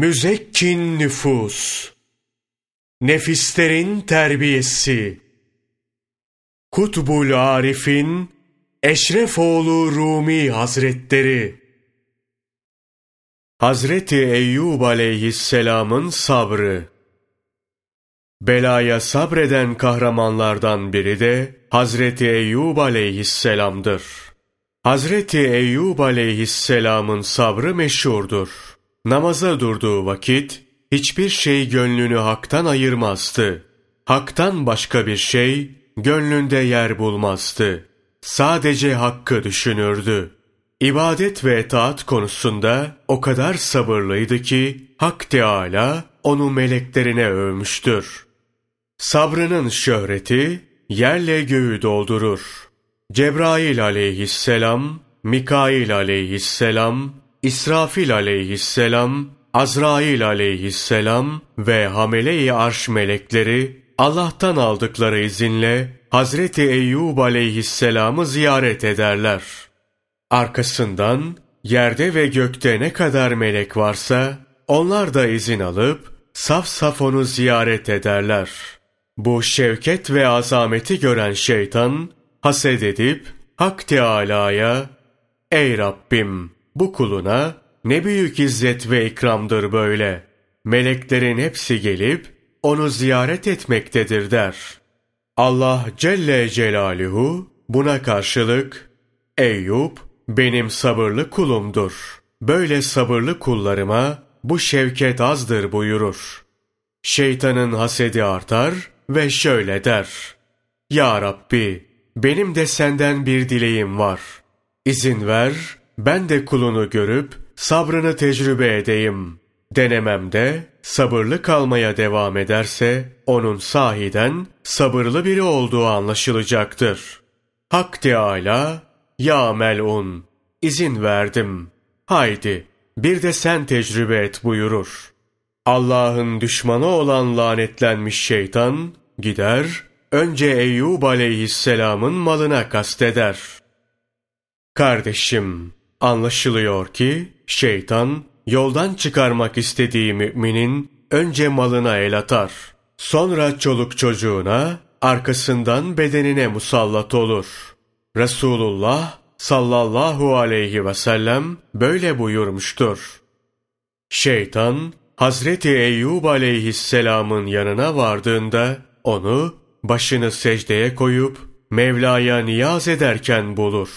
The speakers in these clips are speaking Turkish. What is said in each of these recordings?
Müzekkin nüfus, nefislerin terbiyesi, Kutbul Arif'in Eşrefoğlu Rumi Hazretleri, Hazreti Eyyub aleyhisselamın sabrı, Belaya sabreden kahramanlardan biri de Hazreti Eyyub aleyhisselamdır. Hazreti Eyyub aleyhisselamın sabrı meşhurdur. Namaza durduğu vakit hiçbir şey gönlünü haktan ayırmazdı. Haktan başka bir şey gönlünde yer bulmazdı. Sadece hakkı düşünürdü. İbadet ve taat konusunda o kadar sabırlıydı ki Hak Teâlâ onu meleklerine övmüştür. Sabrının şöhreti yerle göğü doldurur. Cebrail aleyhisselam, Mikail aleyhisselam, İsrafil aleyhisselam, Azrail aleyhisselam ve hamele-i arş melekleri Allah'tan aldıkları izinle Hazreti Eyyub aleyhisselamı ziyaret ederler. Arkasından yerde ve gökte ne kadar melek varsa onlar da izin alıp saf saf onu ziyaret ederler. Bu şevket ve azameti gören şeytan haset edip Hak Teâlâ'ya Ey Rabbim bu kuluna ne büyük izzet ve ikramdır böyle. Meleklerin hepsi gelip onu ziyaret etmektedir der. Allah Celle Celaluhu buna karşılık Eyüp benim sabırlı kulumdur. Böyle sabırlı kullarıma bu şevket azdır buyurur. Şeytanın hasedi artar ve şöyle der. Ya Rabbi benim de senden bir dileğim var. İzin ver ben de kulunu görüp sabrını tecrübe edeyim. Denememde sabırlı kalmaya devam ederse onun sahiden sabırlı biri olduğu anlaşılacaktır. Hak Teâlâ, ya melun, izin verdim. Haydi, bir de sen tecrübe et buyurur. Allah'ın düşmanı olan lanetlenmiş şeytan, gider, önce Eyyub aleyhisselamın malına kasteder. Kardeşim, anlaşılıyor ki, şeytan, yoldan çıkarmak istediği müminin önce malına el atar. Sonra çoluk çocuğuna, arkasından bedenine musallat olur. Resulullah sallallahu aleyhi ve sellem böyle buyurmuştur. Şeytan, Hazreti Eyyub aleyhisselamın yanına vardığında onu başını secdeye koyup Mevla'ya niyaz ederken bulur.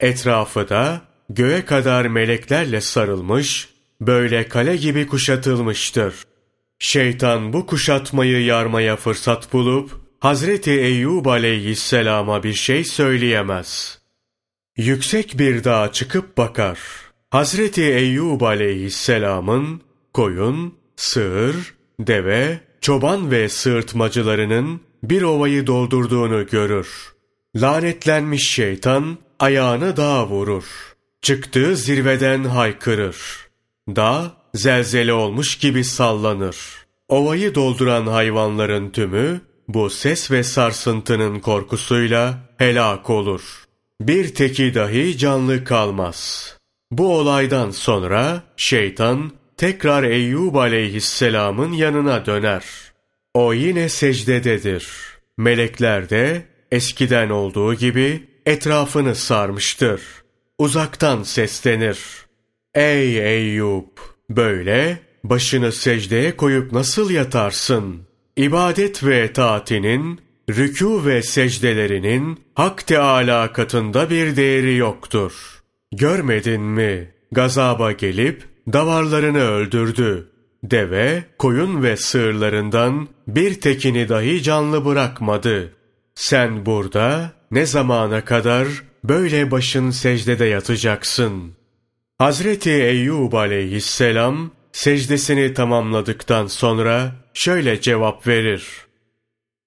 Etrafı da göğe kadar meleklerle sarılmış, böyle kale gibi kuşatılmıştır. Şeytan bu kuşatmayı yarmaya fırsat bulup, Hazreti Eyyub aleyhisselama bir şey söyleyemez. Yüksek bir dağa çıkıp bakar. Hazreti Eyyub aleyhisselamın koyun, sığır, deve, çoban ve sığırtmacılarının bir ovayı doldurduğunu görür. Lanetlenmiş şeytan ayağını dağa vurur. Çıktığı zirveden haykırır. Dağ zelzele olmuş gibi sallanır. Ovayı dolduran hayvanların tümü bu ses ve sarsıntının korkusuyla helak olur. Bir teki dahi canlı kalmaz. Bu olaydan sonra şeytan tekrar Eyyub aleyhisselamın yanına döner. O yine secdededir. Melekler de eskiden olduğu gibi etrafını sarmıştır. Uzaktan seslenir. Ey Eyyub! Böyle başını secdeye koyup nasıl yatarsın? İbadet ve taatinin, rükû ve secdelerinin Hak Teâlâ katında bir değeri yoktur. Görmedin mi? Gazaba gelip davarlarını öldürdü. Deve, koyun ve sığırlarından bir tekini dahi canlı bırakmadı. Sen burada ne zamana kadar böyle başın secdede yatacaksın? Hazreti Eyyub aleyhisselam secdesini tamamladıktan sonra şöyle cevap verir.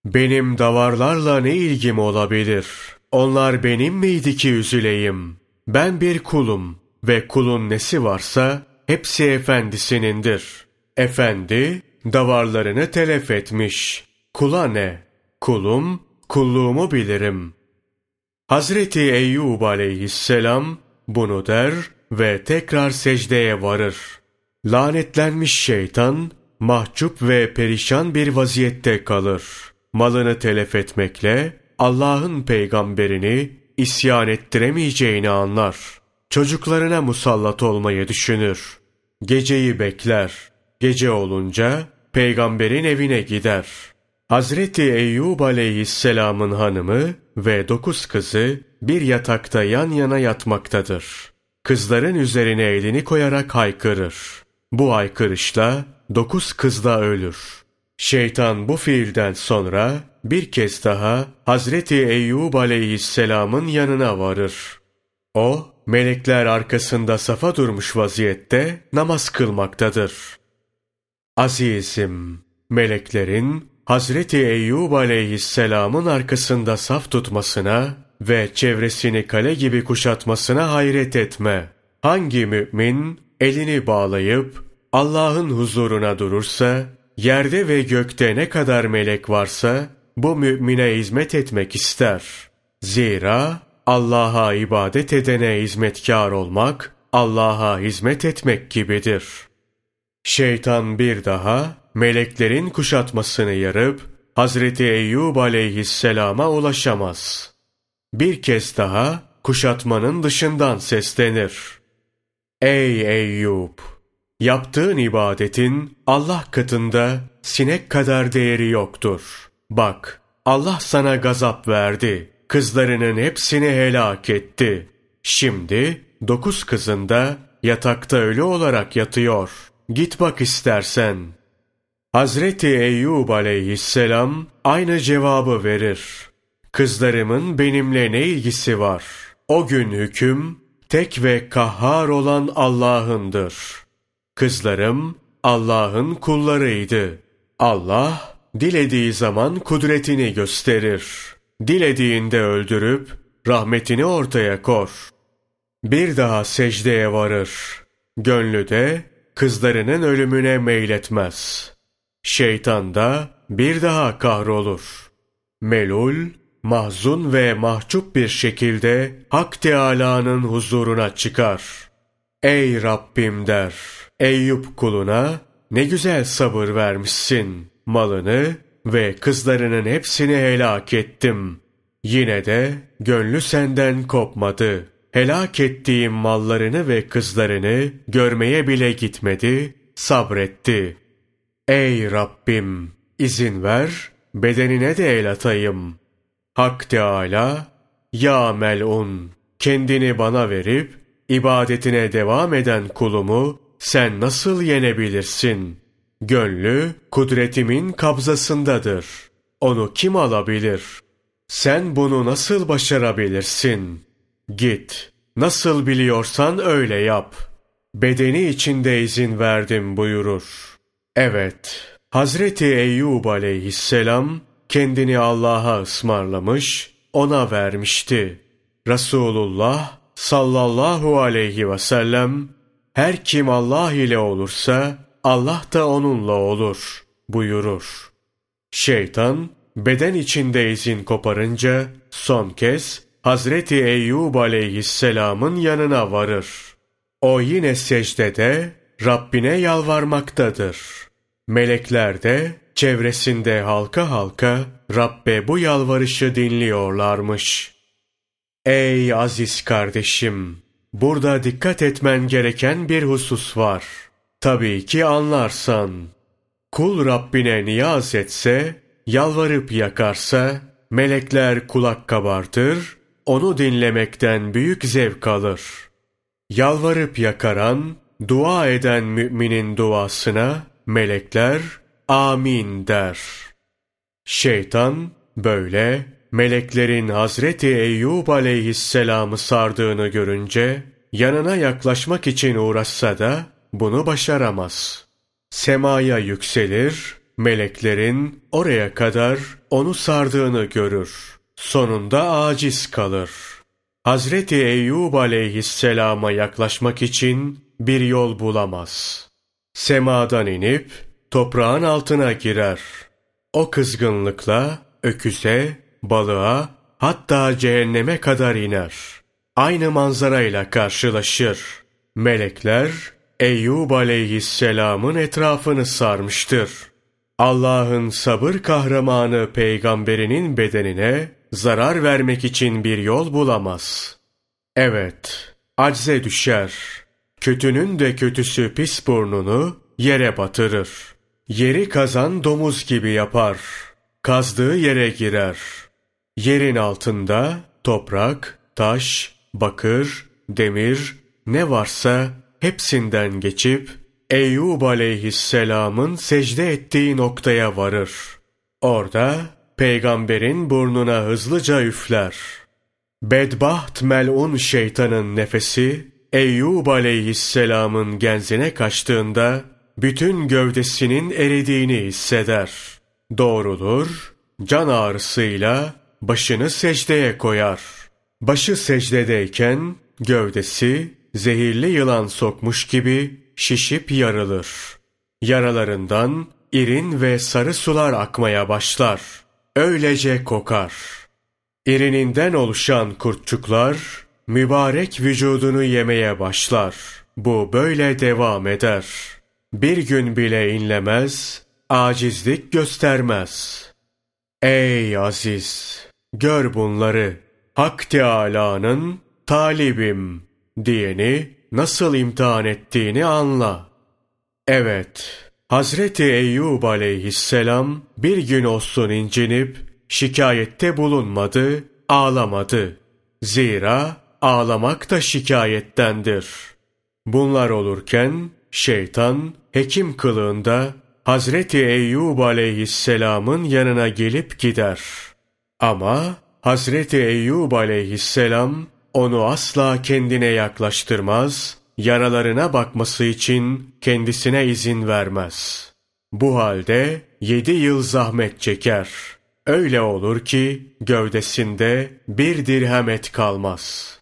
Benim davarlarla ne ilgim olabilir? Onlar benim miydi ki üzüleyim? Ben bir kulum ve kulun nesi varsa hepsi efendisinindir. Efendi davarlarını telef etmiş. Kula ne? Kulum, kulluğumu bilirim. Hazreti Eyyub aleyhisselam bunu der ve tekrar secdeye varır. Lanetlenmiş şeytan, mahcup ve perişan bir vaziyette kalır. Malını telef etmekle Allah'ın peygamberini isyan ettiremeyeceğini anlar. Çocuklarına musallat olmayı düşünür. Geceyi bekler. Gece olunca peygamberin evine gider. Hazreti Eyyub aleyhisselamın hanımı ve dokuz kızı bir yatakta yan yana yatmaktadır. Kızların üzerine elini koyarak haykırır. Bu haykırışla dokuz kız da ölür. Şeytan bu fiilden sonra bir kez daha Hazreti Eyyub aleyhisselamın yanına varır. O, melekler arkasında safa durmuş vaziyette namaz kılmaktadır. Azizim, meleklerin Hazreti Eyyub aleyhisselamın arkasında saf tutmasına ve çevresini kale gibi kuşatmasına hayret etme. Hangi mümin elini bağlayıp Allah'ın huzuruna durursa, yerde ve gökte ne kadar melek varsa, bu mümine hizmet etmek ister. Zira Allah'a ibadet edene hizmetkar olmak, Allah'a hizmet etmek gibidir. Şeytan bir daha meleklerin kuşatmasını yarıp Hazreti Eyyub aleyhisselama ulaşamaz. Bir kez daha kuşatmanın dışından seslenir. Ey Eyyub! Yaptığın ibadetin Allah katında sinek kadar değeri yoktur. Bak, Allah sana gazap verdi. Kızlarının hepsini helak etti. Şimdi dokuz kızın da yatakta ölü olarak yatıyor. Git bak istersen. Hazreti Eyyub aleyhisselam aynı cevabı verir. Kızlarımın benimle ne ilgisi var? O gün hüküm tek ve kahhar olan Allah'ındır. Kızlarım Allah'ın kullarıydı. Allah dilediği zaman kudretini gösterir. Dilediğinde öldürüp rahmetini ortaya kor. Bir daha secdeye varır. Gönlü de kızlarının ölümüne meyletmez. Şeytan da bir daha kahrolur. Melul, mahzun ve mahcup bir şekilde Hak Teâlâ'nın huzuruna çıkar. Ey Rabbim der, Eyüp kuluna ne güzel sabır vermişsin. Malını ve kızlarının hepsini helak ettim. Yine de gönlü senden kopmadı. Helak ettiğim mallarını ve kızlarını görmeye bile gitmedi, sabretti. Ey Rabbim! izin ver, bedenine de el atayım. Hak Teâlâ, Ya melun, kendini bana verip, ibadetine devam eden kulumu sen nasıl yenebilirsin? Gönlü kudretimin kabzasındadır. Onu kim alabilir? Sen bunu nasıl başarabilirsin? Git, nasıl biliyorsan öyle yap. Bedeni içinde izin verdim buyurur. Evet, Hazreti Eyyub aleyhisselam kendini Allah'a ısmarlamış, ona vermişti. Resulullah sallallahu aleyhi ve sellem her kim Allah ile olursa Allah da onunla olur buyurur. Şeytan beden içinde izin koparınca son kez Hazreti Eyyub aleyhisselamın yanına varır. O yine secdede Rabbine yalvarmaktadır. Melekler de çevresinde halka halka Rabbe bu yalvarışı dinliyorlarmış. Ey aziz kardeşim! Burada dikkat etmen gereken bir husus var. Tabii ki anlarsan. Kul Rabbine niyaz etse, yalvarıp yakarsa, melekler kulak kabartır, onu dinlemekten büyük zevk alır. Yalvarıp yakaran, dua eden müminin duasına, melekler amin der. Şeytan böyle meleklerin Hazreti Eyyub aleyhisselamı sardığını görünce yanına yaklaşmak için uğraşsa da bunu başaramaz. Semaya yükselir, meleklerin oraya kadar onu sardığını görür. Sonunda aciz kalır. Hazreti Eyyub aleyhisselama yaklaşmak için bir yol bulamaz. Semadan inip toprağın altına girer. O kızgınlıkla öküze, balığa hatta cehenneme kadar iner. Aynı manzarayla karşılaşır. Melekler Eyyub aleyhisselamın etrafını sarmıştır. Allah'ın sabır kahramanı peygamberinin bedenine zarar vermek için bir yol bulamaz. Evet, acze düşer. Kötünün de kötüsü pis burnunu yere batırır. Yeri kazan domuz gibi yapar. Kazdığı yere girer. Yerin altında toprak, taş, bakır, demir ne varsa hepsinden geçip Eyyub aleyhisselamın secde ettiği noktaya varır. Orada peygamberin burnuna hızlıca üfler. Bedbaht melun şeytanın nefesi Eyyub aleyhisselamın genzine kaçtığında bütün gövdesinin eridiğini hisseder. Doğrulur, can ağrısıyla başını secdeye koyar. Başı secdedeyken gövdesi zehirli yılan sokmuş gibi şişip yarılır. Yaralarından irin ve sarı sular akmaya başlar. Öylece kokar. İrininden oluşan kurtçuklar mübarek vücudunu yemeye başlar. Bu böyle devam eder. Bir gün bile inlemez, acizlik göstermez. Ey aziz! Gör bunları. Hak Teâlâ'nın talibim diyeni nasıl imtihan ettiğini anla. Evet, Hazreti Eyyub aleyhisselam bir gün olsun incinip şikayette bulunmadı, ağlamadı. Zira ağlamak da şikayettendir. Bunlar olurken şeytan hekim kılığında Hazreti Eyyub aleyhisselamın yanına gelip gider. Ama Hazreti Eyyub aleyhisselam onu asla kendine yaklaştırmaz, yaralarına bakması için kendisine izin vermez. Bu halde yedi yıl zahmet çeker. Öyle olur ki gövdesinde bir dirhem et kalmaz.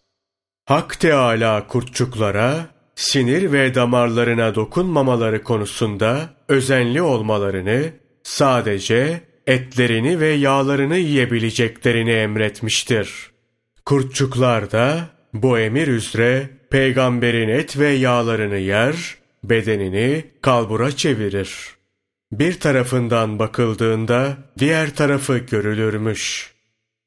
Hak Teâlâ kurtçuklara, sinir ve damarlarına dokunmamaları konusunda özenli olmalarını, sadece etlerini ve yağlarını yiyebileceklerini emretmiştir. Kurtçuklar da bu emir üzere peygamberin et ve yağlarını yer, bedenini kalbura çevirir. Bir tarafından bakıldığında diğer tarafı görülürmüş.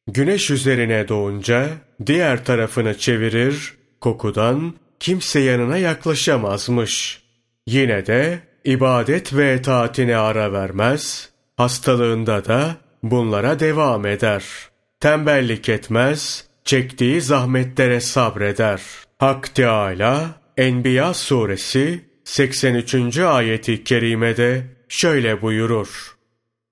Güneş üzerine doğunca diğer tarafını çevirir, kokudan kimse yanına yaklaşamazmış. Yine de ibadet ve taatine ara vermez, hastalığında da bunlara devam eder. Tembellik etmez, çektiği zahmetlere sabreder. Hak Teâlâ, Enbiya suresi 83. ayeti kerimede şöyle buyurur.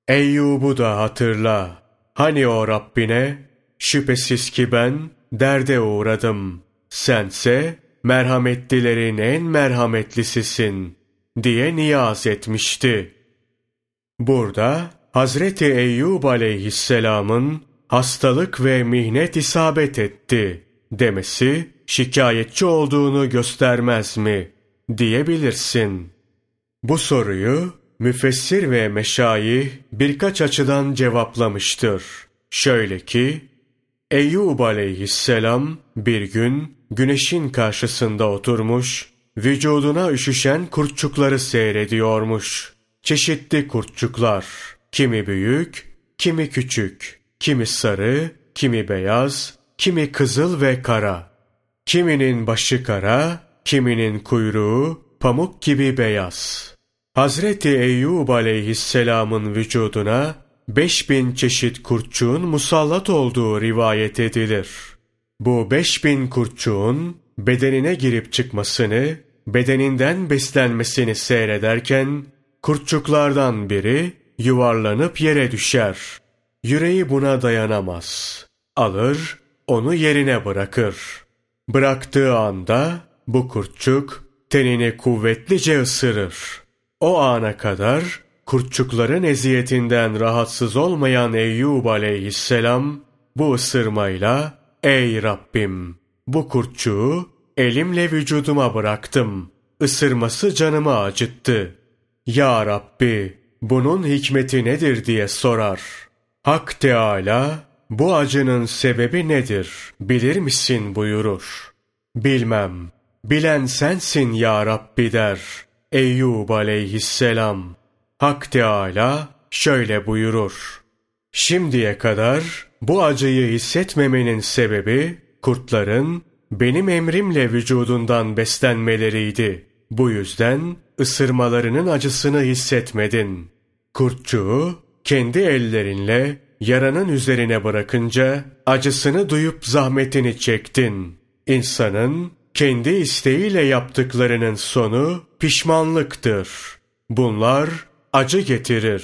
Eyyub'u da hatırla. Hani o Rabbine, şüphesiz ki ben derde uğradım. Sense merhametlilerin en merhametlisisin diye niyaz etmişti. Burada Hazreti Eyyub aleyhisselamın hastalık ve mihnet isabet etti demesi şikayetçi olduğunu göstermez mi diyebilirsin. Bu soruyu müfessir ve meşayih birkaç açıdan cevaplamıştır. Şöyle ki, Eyyub aleyhisselam bir gün güneşin karşısında oturmuş, vücuduna üşüşen kurtçukları seyrediyormuş. Çeşitli kurtçuklar, kimi büyük, kimi küçük. Kimi sarı, kimi beyaz, kimi kızıl ve kara. Kiminin başı kara, kiminin kuyruğu pamuk gibi beyaz. Hazreti Eyyub aleyhisselamın vücuduna beş bin çeşit kurtçuğun musallat olduğu rivayet edilir. Bu beş bin kurtçuğun bedenine girip çıkmasını, bedeninden beslenmesini seyrederken, kurtçuklardan biri yuvarlanıp yere düşer. Yüreği buna dayanamaz. Alır, onu yerine bırakır. Bıraktığı anda bu kurtçuk tenini kuvvetlice ısırır. O ana kadar kurtçukların eziyetinden rahatsız olmayan Eyyub aleyhisselam bu ısırmayla ''Ey Rabbim bu kurtçuğu elimle vücuduma bıraktım. Isırması canımı acıttı. Ya Rabbi bunun hikmeti nedir?'' diye sorar.'' Hak Teâlâ, bu acının sebebi nedir, bilir misin buyurur. Bilmem, Bilen sensin ya Rabbi der Eyyub aleyhisselam. Hak Teala şöyle buyurur. Şimdiye kadar bu acıyı hissetmemenin sebebi kurtların benim emrimle vücudundan beslenmeleriydi. Bu yüzden ısırmalarının acısını hissetmedin. Kurtçuğu kendi ellerinle yaranın üzerine bırakınca acısını duyup zahmetini çektin. İnsanın kendi isteğiyle yaptıklarının sonu pişmanlıktır. Bunlar acı getirir.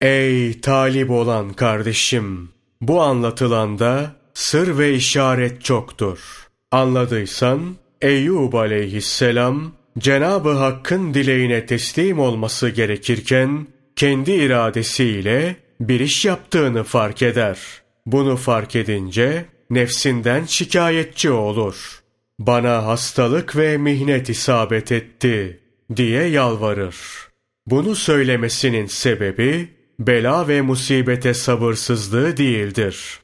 Ey talip olan kardeşim! Bu anlatılanda sır ve işaret çoktur. Anladıysan Eyyub aleyhisselam Cenabı Hakk'ın dileğine teslim olması gerekirken kendi iradesiyle bir iş yaptığını fark eder. Bunu fark edince nefsinden şikayetçi olur. Bana hastalık ve mihnet isabet etti diye yalvarır. Bunu söylemesinin sebebi bela ve musibete sabırsızlığı değildir.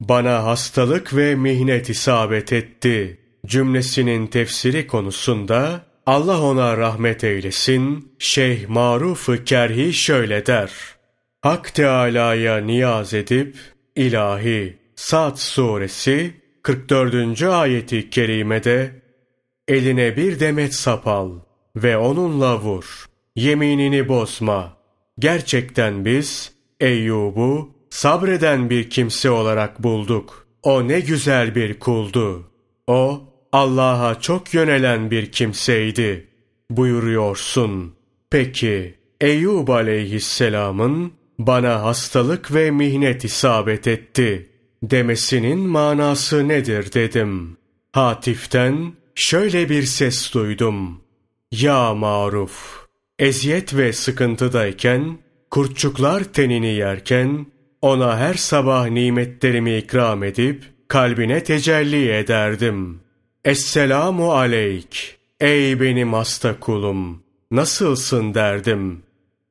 Bana hastalık ve mihnet isabet etti cümlesinin tefsiri konusunda Allah ona rahmet eylesin, Şeyh Maruf-ı Kerhi şöyle der. Hak Teâlâ'ya niyaz edip, ilahi Sad suresi 44. ayeti kerimede eline bir demet sap al ve onunla vur. Yeminini bozma. Gerçekten biz Eyyub'u sabreden bir kimse olarak bulduk. O ne güzel bir kuldu. O Allah'a çok yönelen bir kimseydi buyuruyorsun. Peki Eyyub aleyhisselamın bana hastalık ve mihnet isabet etti demesinin manası nedir dedim. Hatif'ten şöyle bir ses duydum. Ya maruf, eziyet ve sıkıntıdayken, kurtçuklar tenini yerken, ona her sabah nimetlerimi ikram edip, kalbine tecelli ederdim. Esselamu aleyk, ey benim hasta kulum, nasılsın derdim.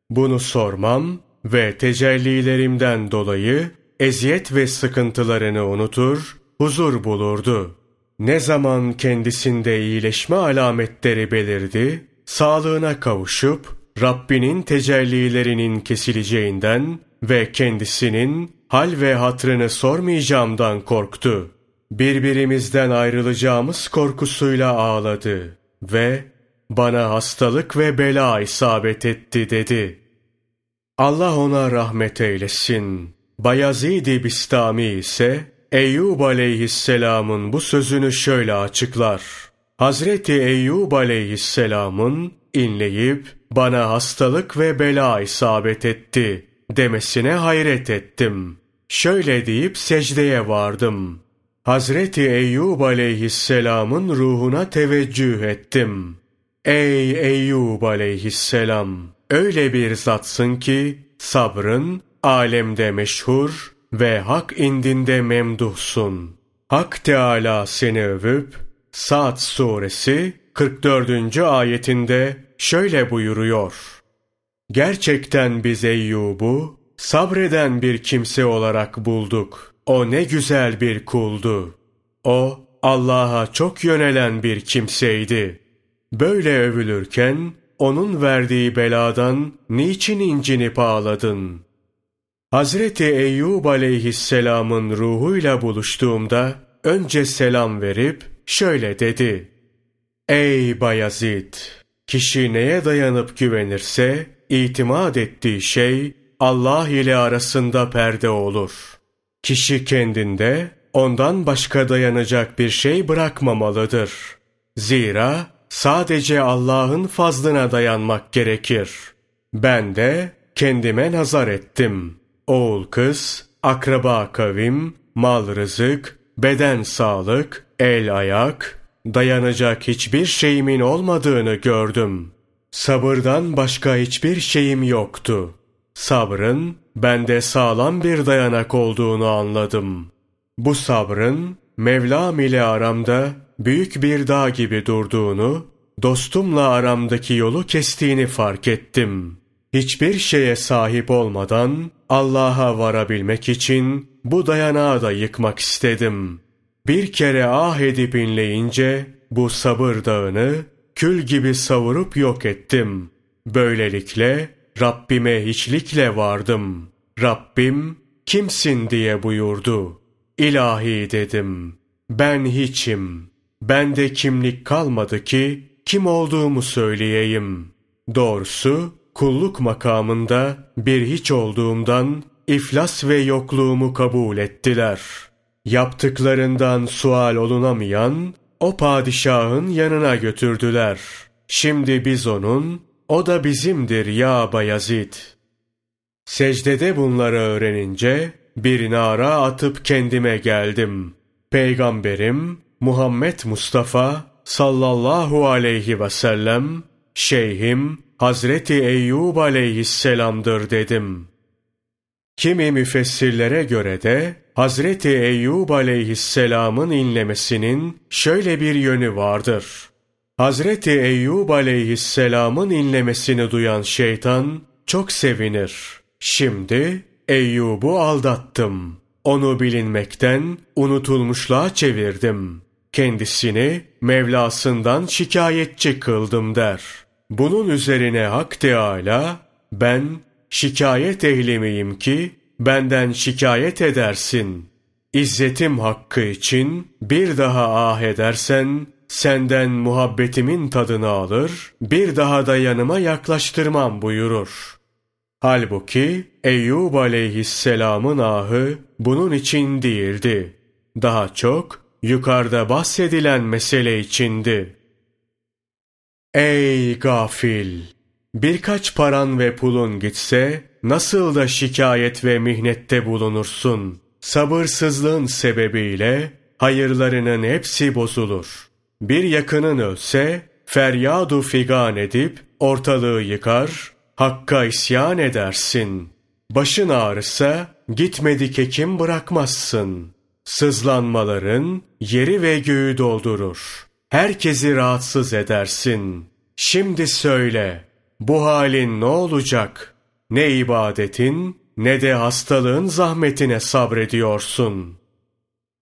Bunu sormam ve tecellilerimden dolayı eziyet ve sıkıntılarını unutur, huzur bulurdu. Ne zaman kendisinde iyileşme alametleri belirdi, sağlığına kavuşup Rabbinin tecellilerinin kesileceğinden ve kendisinin hal ve hatrını sormayacağımdan korktu. Birbirimizden ayrılacağımız korkusuyla ağladı ve bana hastalık ve bela isabet etti dedi. Allah ona rahmet eylesin. Bayezid-i Bistami ise Eyyub aleyhisselamın bu sözünü şöyle açıklar. Hazreti Eyyub aleyhisselamın inleyip bana hastalık ve bela isabet etti demesine hayret ettim. Şöyle deyip secdeye vardım. Hazreti Eyyub aleyhisselamın ruhuna teveccüh ettim. Ey Eyyub aleyhisselam! Öyle bir zatsın ki sabrın alemde meşhur ve hak indinde memduhsun. Hak Teala seni övüp Saat suresi 44. ayetinde şöyle buyuruyor. Gerçekten biz Eyyub'u sabreden bir kimse olarak bulduk. O ne güzel bir kuldu. O Allah'a çok yönelen bir kimseydi. Böyle övülürken onun verdiği beladan niçin incinip ağladın? Hazreti Eyyub aleyhisselamın ruhuyla buluştuğumda önce selam verip şöyle dedi. Ey Bayazid! Kişi neye dayanıp güvenirse itimat ettiği şey Allah ile arasında perde olur. Kişi kendinde ondan başka dayanacak bir şey bırakmamalıdır. Zira sadece Allah'ın fazlına dayanmak gerekir. Ben de kendime nazar ettim. Oğul kız, akraba kavim, mal rızık, beden sağlık, el ayak, dayanacak hiçbir şeyimin olmadığını gördüm. Sabırdan başka hiçbir şeyim yoktu. Sabrın bende sağlam bir dayanak olduğunu anladım. Bu sabrın Mevlam ile aramda büyük bir dağ gibi durduğunu, dostumla aramdaki yolu kestiğini fark ettim. Hiçbir şeye sahip olmadan Allah'a varabilmek için bu dayanağı da yıkmak istedim. Bir kere ah edip inleyince bu sabır dağını kül gibi savurup yok ettim. Böylelikle Rabbime hiçlikle vardım. Rabbim kimsin diye buyurdu. İlahi dedim. Ben hiçim. Bende kimlik kalmadı ki kim olduğumu söyleyeyim. Doğrusu kulluk makamında bir hiç olduğumdan iflas ve yokluğumu kabul ettiler. Yaptıklarından sual olunamayan o padişahın yanına götürdüler. Şimdi biz onun, o da bizimdir ya Bayezid. Secdede bunları öğrenince bir nara atıp kendime geldim. Peygamberim Muhammed Mustafa sallallahu aleyhi ve sellem şeyhim Hazreti Eyyub aleyhisselamdır dedim. Kimi müfessirlere göre de Hazreti Eyyub aleyhisselamın inlemesinin şöyle bir yönü vardır. Hazreti Eyyub aleyhisselamın inlemesini duyan şeytan çok sevinir. Şimdi Eyyub'u aldattım. Onu bilinmekten unutulmuşluğa çevirdim. Kendisini Mevlasından şikayetçi kıldım der. Bunun üzerine Hak Teâlâ, ben şikayet ehli miyim ki benden şikayet edersin. İzzetim hakkı için bir daha ah edersen, senden muhabbetimin tadını alır, bir daha da yanıma yaklaştırmam buyurur. Halbuki Eyyub aleyhisselamın ahı bunun için değildi. Daha çok yukarıda bahsedilen mesele içindi. Ey gafil! Birkaç paran ve pulun gitse, nasıl da şikayet ve mihnette bulunursun. Sabırsızlığın sebebiyle hayırlarının hepsi bozulur. Bir yakının ölse, feryadu figan edip ortalığı yıkar, Hakka isyan edersin. Başın ağrısa gitmedik hekim bırakmazsın. Sızlanmaların yeri ve göğü doldurur. Herkesi rahatsız edersin. Şimdi söyle, bu halin ne olacak? Ne ibadetin ne de hastalığın zahmetine sabrediyorsun.''